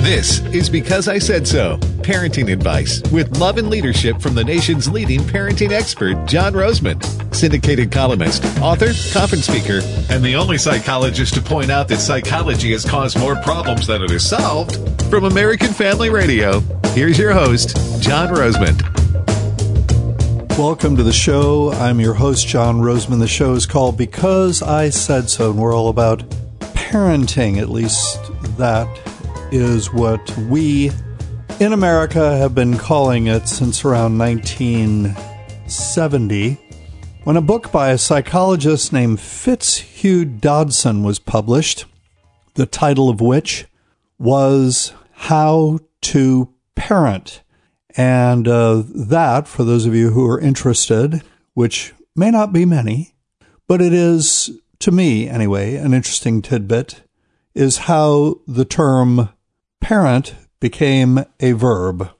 This is Because I Said So parenting advice with love and leadership from the nation's leading parenting expert, John Rosemond, syndicated columnist, author, conference speaker, and the only psychologist to point out that psychology has caused more problems than it has solved. From American Family Radio, here's your host, John Rosemond. Welcome to the show. I'm your host, John Rosemond. The show is called Because I Said So, and we're all about parenting, at least that is what we in America have been calling it since around 1970 when a book by a psychologist named Fitzhugh Dodson was published, the title of which was How to Parent. And uh, that, for those of you who are interested, which may not be many, but it is, to me anyway, an interesting tidbit, is how the term parent became a verb.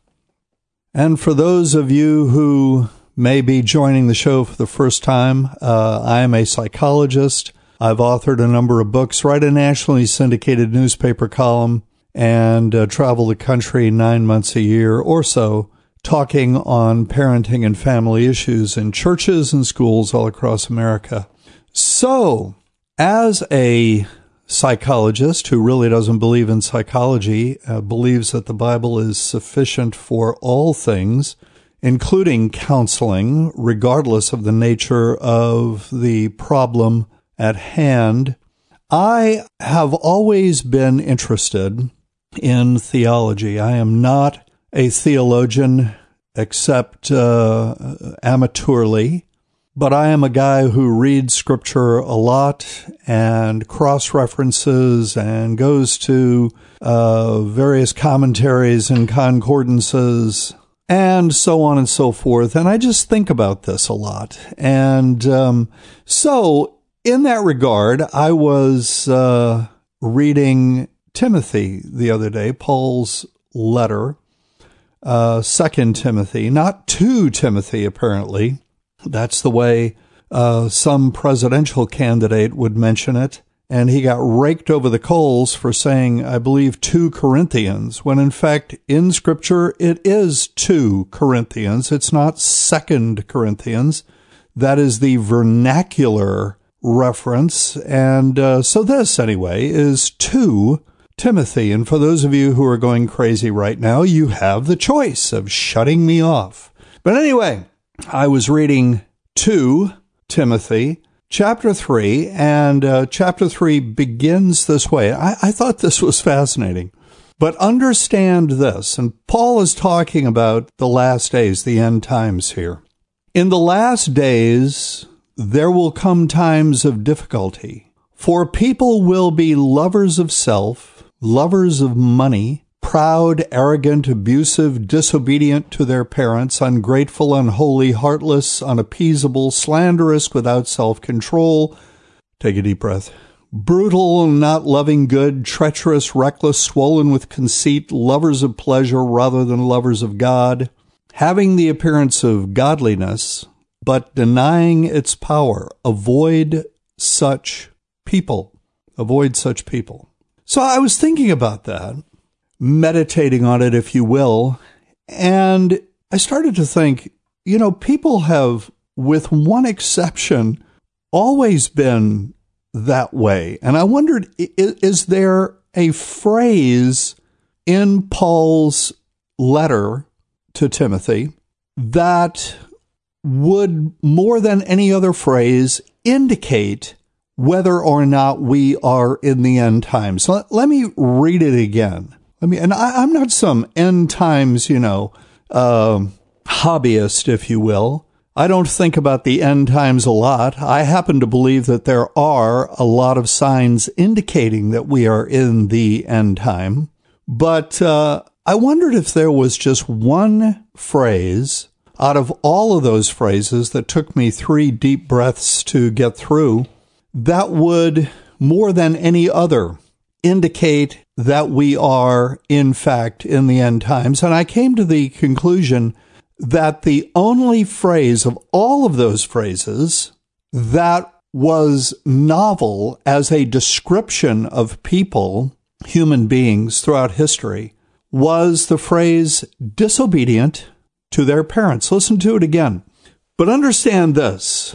And for those of you who may be joining the show for the first time, uh, I am a psychologist. I've authored a number of books, write a nationally syndicated newspaper column, and uh, travel the country nine months a year or so talking on parenting and family issues in churches and schools all across America. So, as a psychologist who really doesn't believe in psychology, uh, believes that the Bible is sufficient for all things, including counseling, regardless of the nature of the problem at hand. I have always been interested in theology. I am not a theologian except uh, amateurly. But I am a guy who reads scripture a lot and cross references and goes to uh, various commentaries and concordances and so on and so forth. And I just think about this a lot. And um, so, in that regard, I was uh, reading Timothy the other day, Paul's letter, uh, Second Timothy, not to Timothy, apparently. That's the way uh, some presidential candidate would mention it. And he got raked over the coals for saying, I believe, 2 Corinthians, when in fact, in Scripture, it is 2 Corinthians. It's not 2 Corinthians. That is the vernacular reference. And uh, so this, anyway, is 2 Timothy. And for those of you who are going crazy right now, you have the choice of shutting me off. But anyway, I was reading 2 Timothy chapter 3, and uh, chapter 3 begins this way. I, I thought this was fascinating. But understand this, and Paul is talking about the last days, the end times here. In the last days, there will come times of difficulty, for people will be lovers of self, lovers of money, proud, arrogant, abusive, disobedient to their parents, ungrateful, unholy, heartless, unappeasable, slanderous, without self control. Take a deep breath. Brutal, not loving good, treacherous, reckless, swollen with conceit, lovers of pleasure rather than lovers of God, having the appearance of godliness, but denying its power. Avoid such people. Avoid such people. So I was thinking about that meditating on it, if you will. And I started to think, you know, people have, with one exception, always been that way. And I wondered, is there a phrase in Paul's letter to Timothy that would, more than any other phrase, indicate whether or not we are in the end times? Let, let me read it again. Let me, and I, am not some end times, you know, uh, hobbyist, if you will. I don't think about the end times a lot. I happen to believe that there are a lot of signs indicating that we are in the end time. But uh, I wondered if there was just one phrase out of all of those phrases that took me three deep breaths to get through that would, more than any other, indicate that we are, in fact, in the end times. And I came to the conclusion that the only phrase of all of those phrases that was novel as a description of people human beings throughout history was the phrase disobedient to their parents. Listen to it again. But understand this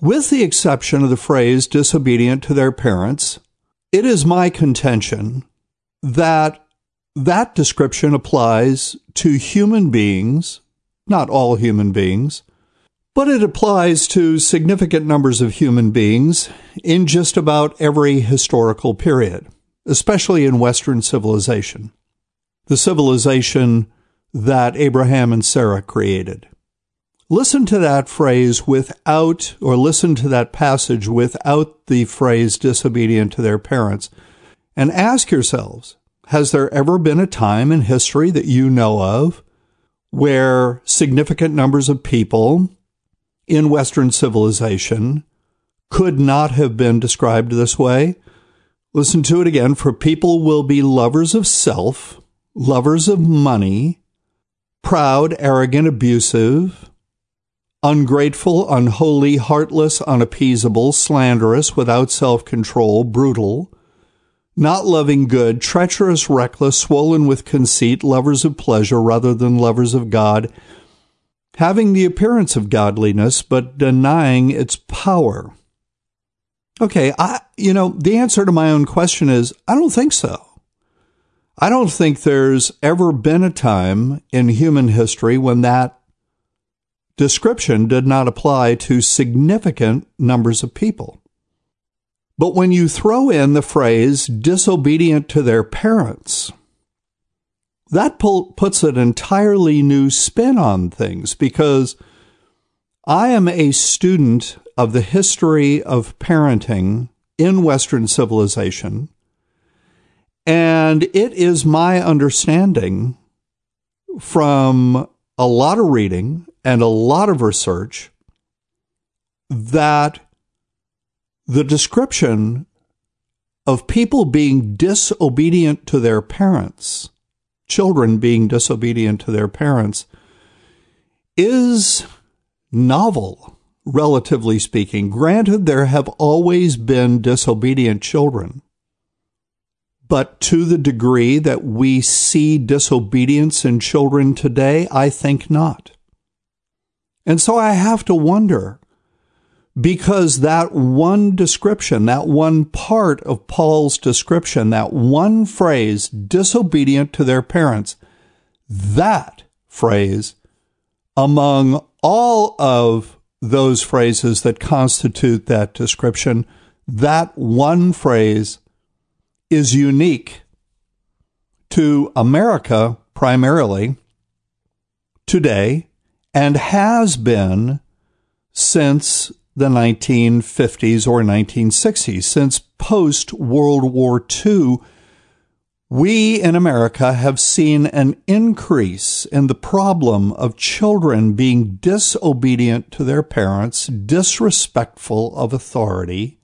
with the exception of the phrase disobedient to their parents, it is my contention that that description applies to human beings, not all human beings, but it applies to significant numbers of human beings in just about every historical period, especially in Western civilization, the civilization that Abraham and Sarah created. Listen to that phrase without, or listen to that passage without the phrase disobedient to their parents, and ask yourselves, has there ever been a time in history that you know of where significant numbers of people in Western civilization could not have been described this way? Listen to it again. For people will be lovers of self, lovers of money, proud, arrogant, abusive, ungrateful, unholy, heartless, unappeasable, slanderous, without self control, brutal, not loving good, treacherous, reckless, swollen with conceit, lovers of pleasure rather than lovers of God, having the appearance of godliness but denying its power. Okay, I you know, the answer to my own question is I don't think so. I don't think there's ever been a time in human history when that description did not apply to significant numbers of people. But when you throw in the phrase disobedient to their parents, that puts an entirely new spin on things because I am a student of the history of parenting in Western civilization. And it is my understanding from a lot of reading and a lot of research that the description of people being disobedient to their parents, children being disobedient to their parents, is novel, relatively speaking. Granted, there have always been disobedient children. But to the degree that we see disobedience in children today, I think not. And so I have to wonder because that one description, that one part of Paul's description, that one phrase, disobedient to their parents, that phrase, among all of those phrases that constitute that description, that one phrase is unique to America primarily today and has been since the 1950s or 1960s. Since post World War II, we in America have seen an increase in the problem of children being disobedient to their parents, disrespectful of authority,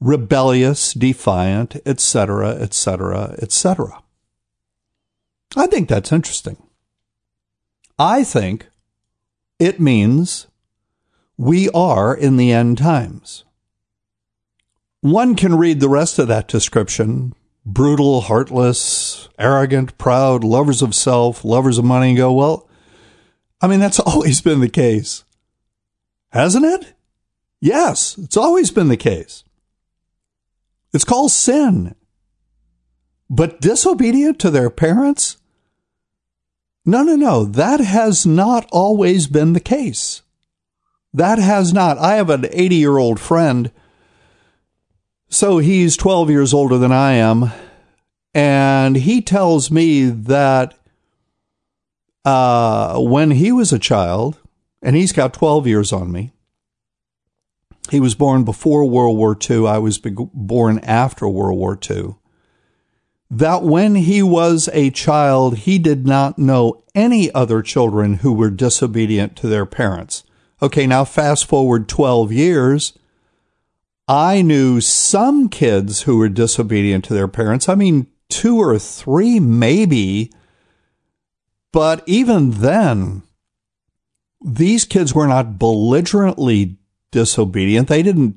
rebellious, defiant, etc., etc., etc. I think that's interesting. I think it means we are in the end times. One can read the rest of that description brutal, heartless, arrogant, proud, lovers of self, lovers of money, and go, well, I mean, that's always been the case. Hasn't it? Yes, it's always been the case. It's called sin. But disobedient to their parents? No, no, no. That has not always been the case. That has not. I have an 80 year old friend. So he's 12 years older than I am. And he tells me that uh, when he was a child, and he's got 12 years on me, he was born before World War II. I was born after World War II. That when he was a child, he did not know any other children who were disobedient to their parents. Okay, now fast forward 12 years. I knew some kids who were disobedient to their parents. I mean, two or three, maybe. But even then, these kids were not belligerently disobedient. They didn't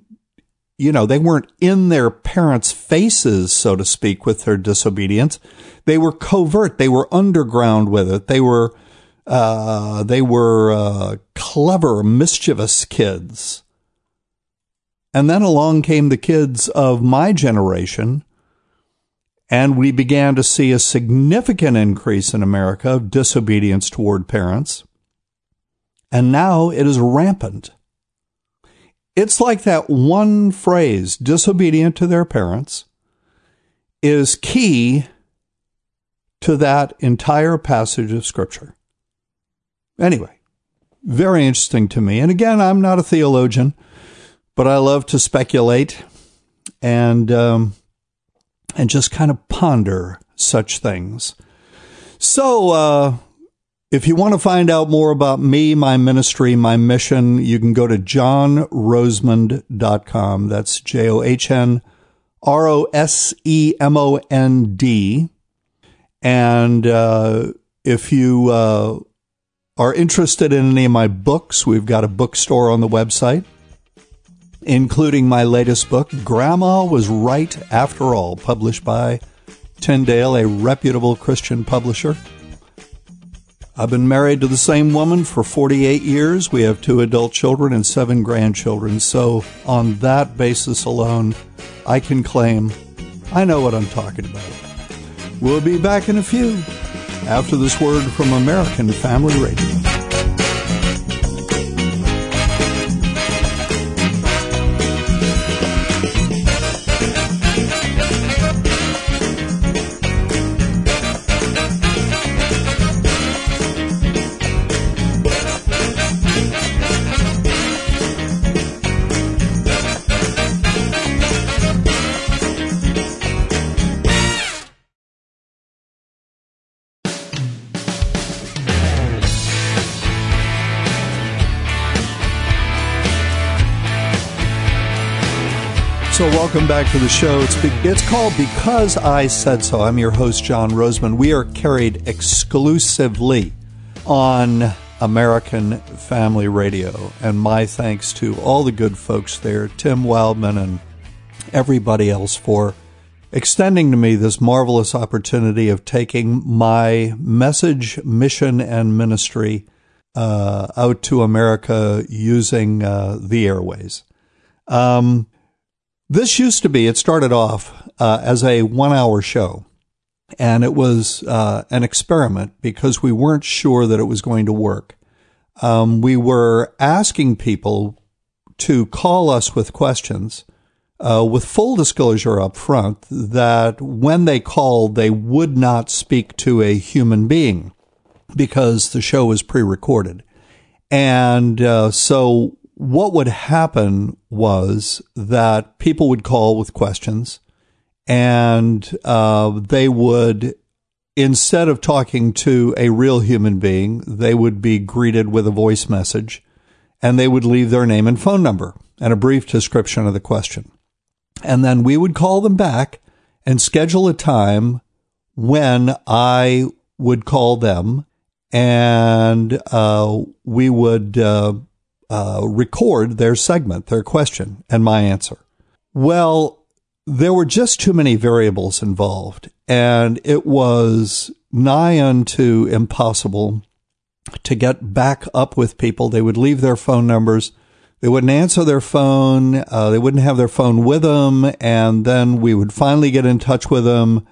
you know, they weren't in their parents' faces, so to speak, with their disobedience. They were covert. They were underground with it. They were, uh, they were uh, clever, mischievous kids. And then along came the kids of my generation, and we began to see a significant increase in America of disobedience toward parents. And now it is rampant. It's like that one phrase, disobedient to their parents, is key to that entire passage of Scripture. Anyway, very interesting to me. And again, I'm not a theologian, but I love to speculate and um, and just kind of ponder such things. So, uh, if you want to find out more about me, my ministry, my mission, you can go to johnrosemond.com. That's J O H N R O S E M O N D. And uh, if you uh, are interested in any of my books, we've got a bookstore on the website, including my latest book, Grandma Was Right After All, published by Tyndale, a reputable Christian publisher. I've been married to the same woman for 48 years. We have two adult children and seven grandchildren. So, on that basis alone, I can claim I know what I'm talking about. We'll be back in a few after this word from American Family Radio. So, welcome back to the show. It's, it's called Because I Said So. I'm your host, John Rosemond. We are carried exclusively on American Family Radio. And my thanks to all the good folks there, Tim Wildmon and everybody else, for extending to me this marvelous opportunity of taking my message, mission, and ministry uh, out to America using uh, the airways. Um, this used to be, it started off uh, as a one hour show. And it was uh, an experiment because we weren't sure that it was going to work. Um, we were asking people to call us with questions uh, with full disclosure up front that when they called, they would not speak to a human being because the show was pre recorded. And uh, so what would happen was that people would call with questions and uh, they would instead of talking to a real human being they would be greeted with a voice message and they would leave their name and phone number and a brief description of the question. And then we would call them back and schedule a time when i would call them and uh, we would uh, uh, record their segment, their question, and my answer. Well, there were just too many variables involved, and it was nigh unto impossible to get back up with people. They would leave their phone numbers. They wouldn't answer their phone. Uh, they wouldn't have their phone with them. And then we would finally get in touch with them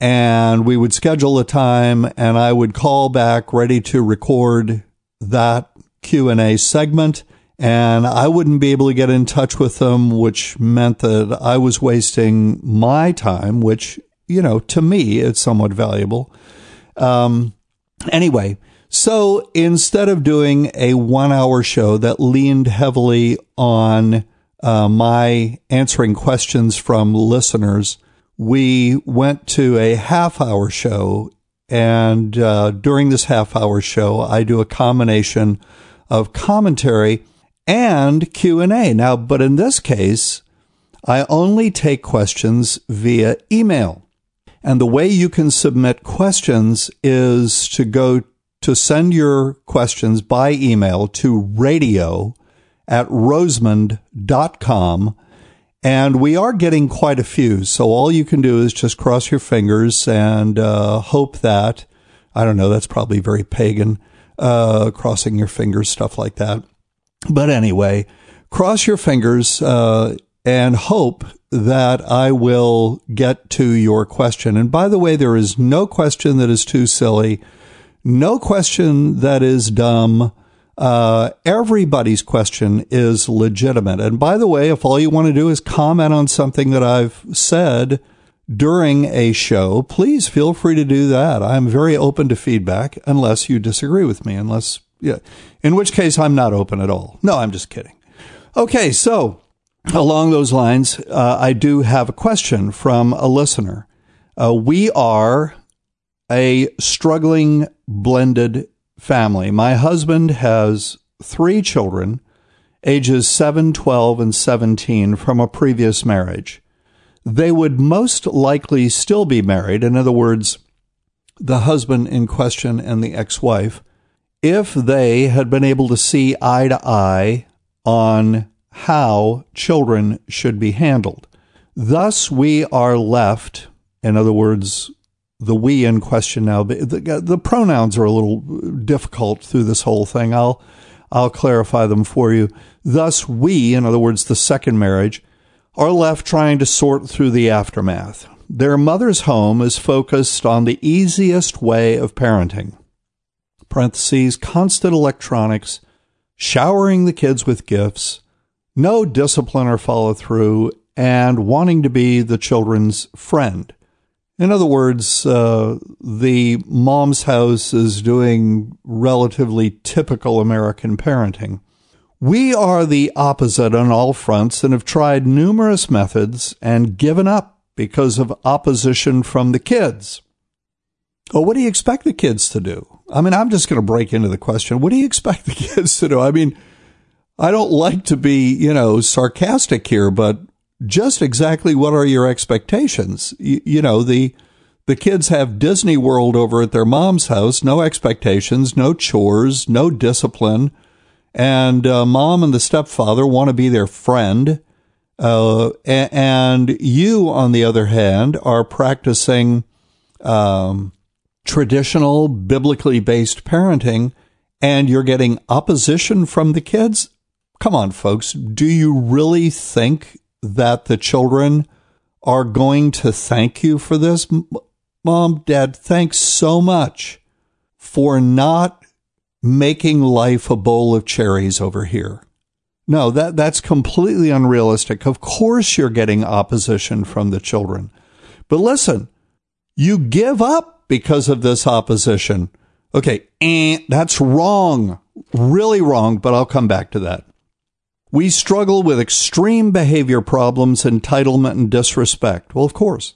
and we would schedule a time and I would call back ready to record that Q&A segment and I wouldn't be able to get in touch with them, which meant that I was wasting my time, which, you know, to me, it's somewhat valuable. Um, anyway, so instead of doing a one hour show that leaned heavily on uh, my answering questions from listeners, we went to a half hour show. And uh, during this half hour show, I do a combination of commentary and Q&A. Now, but in this case, I only take questions via email. And the way you can submit questions is to go to send your questions by email to radio at rosemond.com. And we are getting quite a few. So all you can do is just cross your fingers and uh, hope that, I don't know, that's probably very pagan, uh, crossing your fingers, stuff like that. But anyway, cross your fingers uh, and hope that I will get to your question. And by the way, there is no question that is too silly, no question that is dumb. Uh, everybody's question is legitimate. And by the way, if all you want to do is comment on something that I've said during a show, please feel free to do that. I'm very open to feedback unless you disagree with me, unless, yeah, in which case I'm not open at all. No, I'm just kidding. Okay, so along those lines, uh, I do have a question from a listener. Uh, we are a struggling blended family. My husband has three children, ages 7, 12, and 17, from a previous marriage. They would most likely still be married, in other words, the husband in question and the ex wife, if they had been able to see eye to eye on how children should be handled. Thus, we are left, in other words, the we in question now, the, the pronouns are a little difficult through this whole thing. I'll, I'll clarify them for you. Thus, we, in other words, the second marriage, are left trying to sort through the aftermath. Their mother's home is focused on the easiest way of parenting. Parentheses, constant electronics, showering the kids with gifts, no discipline or follow through, and wanting to be the children's friend. In other words, uh, the mom's house is doing relatively typical American parenting. We are the opposite on all fronts and have tried numerous methods and given up because of opposition from the kids. Well, what do you expect the kids to do? I mean, I'm just going to break into the question. What do you expect the kids to do? I mean, I don't like to be, you know, sarcastic here, but just exactly what are your expectations? You, you, know, the the kids have Disney World over at their mom's house, no expectations, no chores, no discipline, and uh, mom and the stepfather want to be their friend. Uh, and you, on the other hand, are practicing um, traditional, biblically based parenting, and you're getting opposition from the kids. Come on, folks. Do you really think that the children are going to thank you for this? Mom, Dad, thanks so much for not making life a bowl of cherries over here. No, that, that's completely unrealistic. Of course, you're getting opposition from the children. But listen, you give up because of this opposition. Okay, eh, that's wrong. Really wrong, but I'll come back to that. We struggle with extreme behavior problems, entitlement, and disrespect. Well, of course.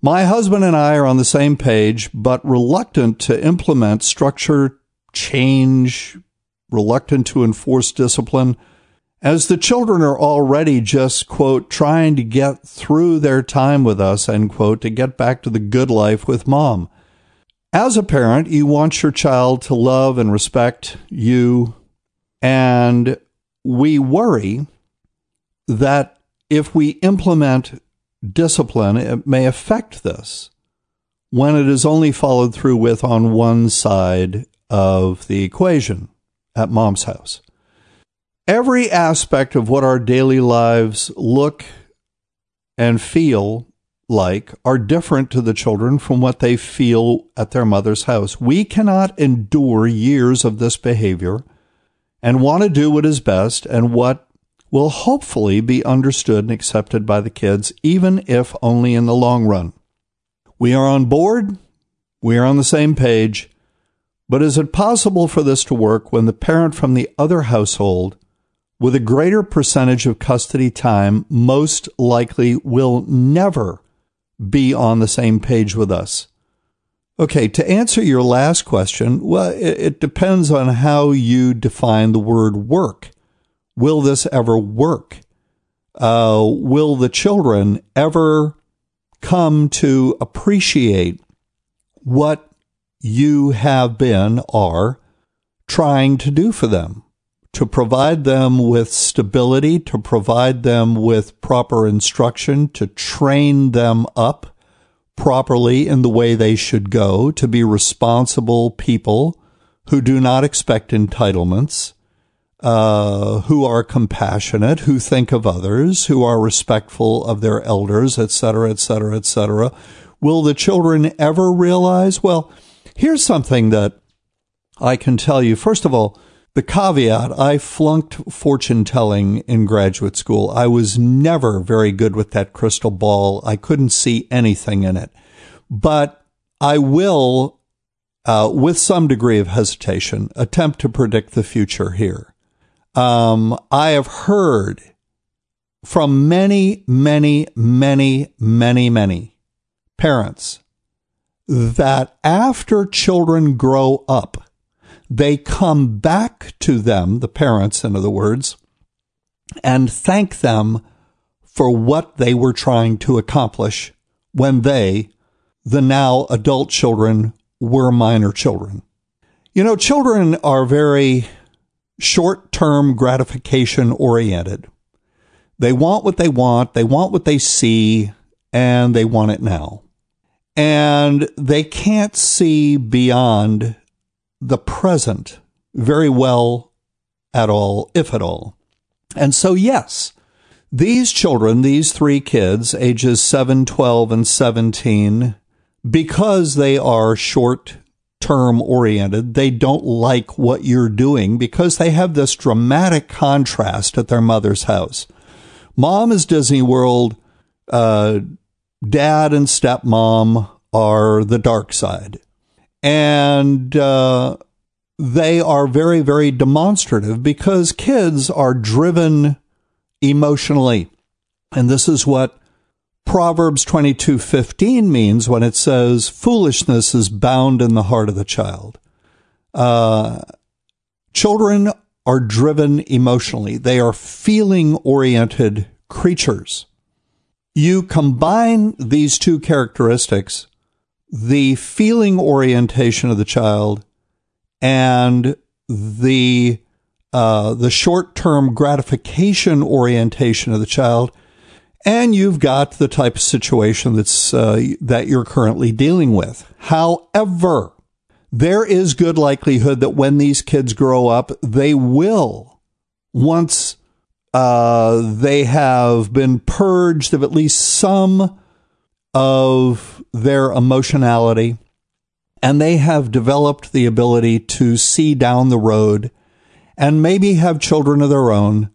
My husband and I are on the same page, but reluctant to implement structure, change, reluctant to enforce discipline, as the children are already just, quote, trying to get through their time with us, end quote, to get back to the good life with mom. As a parent, you want your child to love and respect you and we worry that if we implement discipline, it may affect this when it is only followed through with on one side of the equation at mom's house. Every aspect of what our daily lives look and feel like are different to the children from what they feel at their mother's house. We cannot endure years of this behavior and want to do what is best and what will hopefully be understood and accepted by the kids, even if only in the long run. We are on board. We are on the same page. But is it possible for this to work when the parent from the other household, with a greater percentage of custody time, most likely will never be on the same page with us. Okay, to answer your last question, well, it, depends on how you define the word work. Will this ever work? Uh, will the children ever come to appreciate what you have been, are trying to do for them? To provide them with stability, to provide them with proper instruction, to train them up properly in the way they should go, to be responsible people who do not expect entitlements, uh, who are compassionate, who think of others, who are respectful of their elders, etc., etc., etc. Will the children ever realize? Well, here's something that I can tell you. First of all, the caveat I flunked fortune telling in graduate school. I was never very good with that crystal ball. I couldn't see anything in it. But I will, uh, with some degree of hesitation, attempt to predict the future here. Um, I have heard from many, many, many, many, many parents that after children grow up, they come back to them, the parents, in other words, and thank them for what they were trying to accomplish when they, the now adult children, were minor children. You know, children are very short term gratification oriented. They want what they want, they want what they see, and they want it now. And they can't see beyond the present very well at all, if at all. And so, yes, these children, these three kids, ages 7, 12, and 17, because they are short term oriented, they don't like what you're doing because they have this dramatic contrast at their mother's house. Mom is Disney World, uh, dad and stepmom are the dark side and uh, they are very, very demonstrative because kids are driven emotionally. And this is what Proverbs 22:15 means when it says foolishness is bound in the heart of the child. Uh, children are driven emotionally. They are feeling oriented creatures. You combine these two characteristics the feeling orientation of the child and the uh, the short term gratification orientation of the child, and you've got the type of situation that's uh, that you're currently dealing with. However, there is good likelihood that when these kids grow up, they will once uh, they have been purged of at least some of their emotionality and they have developed the ability to see down the road and maybe have children of their own,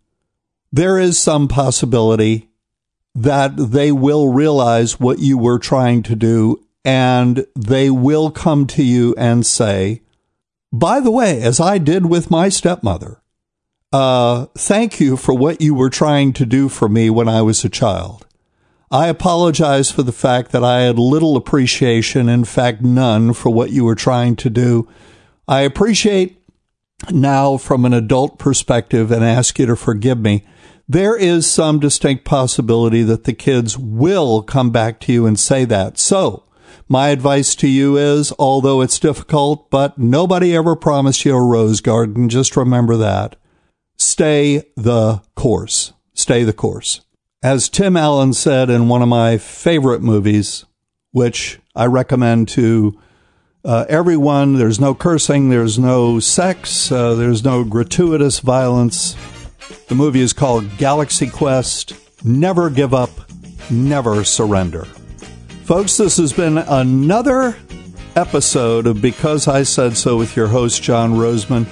there is some possibility that they will realize what you were trying to do and they will come to you and say, by the way, as I did with my stepmother, uh, thank you for what you were trying to do for me when I was a child. I apologize for the fact that I had little appreciation, in fact, none, for what you were trying to do. I appreciate now from an adult perspective and ask you to forgive me. There is some distinct possibility that the kids will come back to you and say that. So, my advice to you is, although it's difficult, but nobody ever promised you a rose garden. Just remember that. Stay the course. Stay the course. As Tim Allen said in one of my favorite movies, which I recommend to uh, everyone, there's no cursing, there's no sex, uh, there's no gratuitous violence. The movie is called Galaxy Quest Never Give Up, Never Surrender. Folks, this has been another episode of Because I Said So with your host, John Rosemond.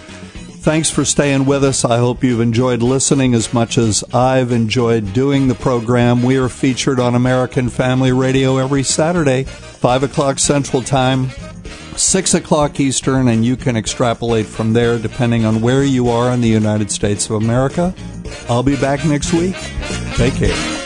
Thanks for staying with us. I hope you've enjoyed listening as much as I've enjoyed doing the program. We are featured on American Family Radio every Saturday, 5 o'clock Central Time, 6 o'clock Eastern, and you can extrapolate from there depending on where you are in the United States of America. I'll be back next week. Take care.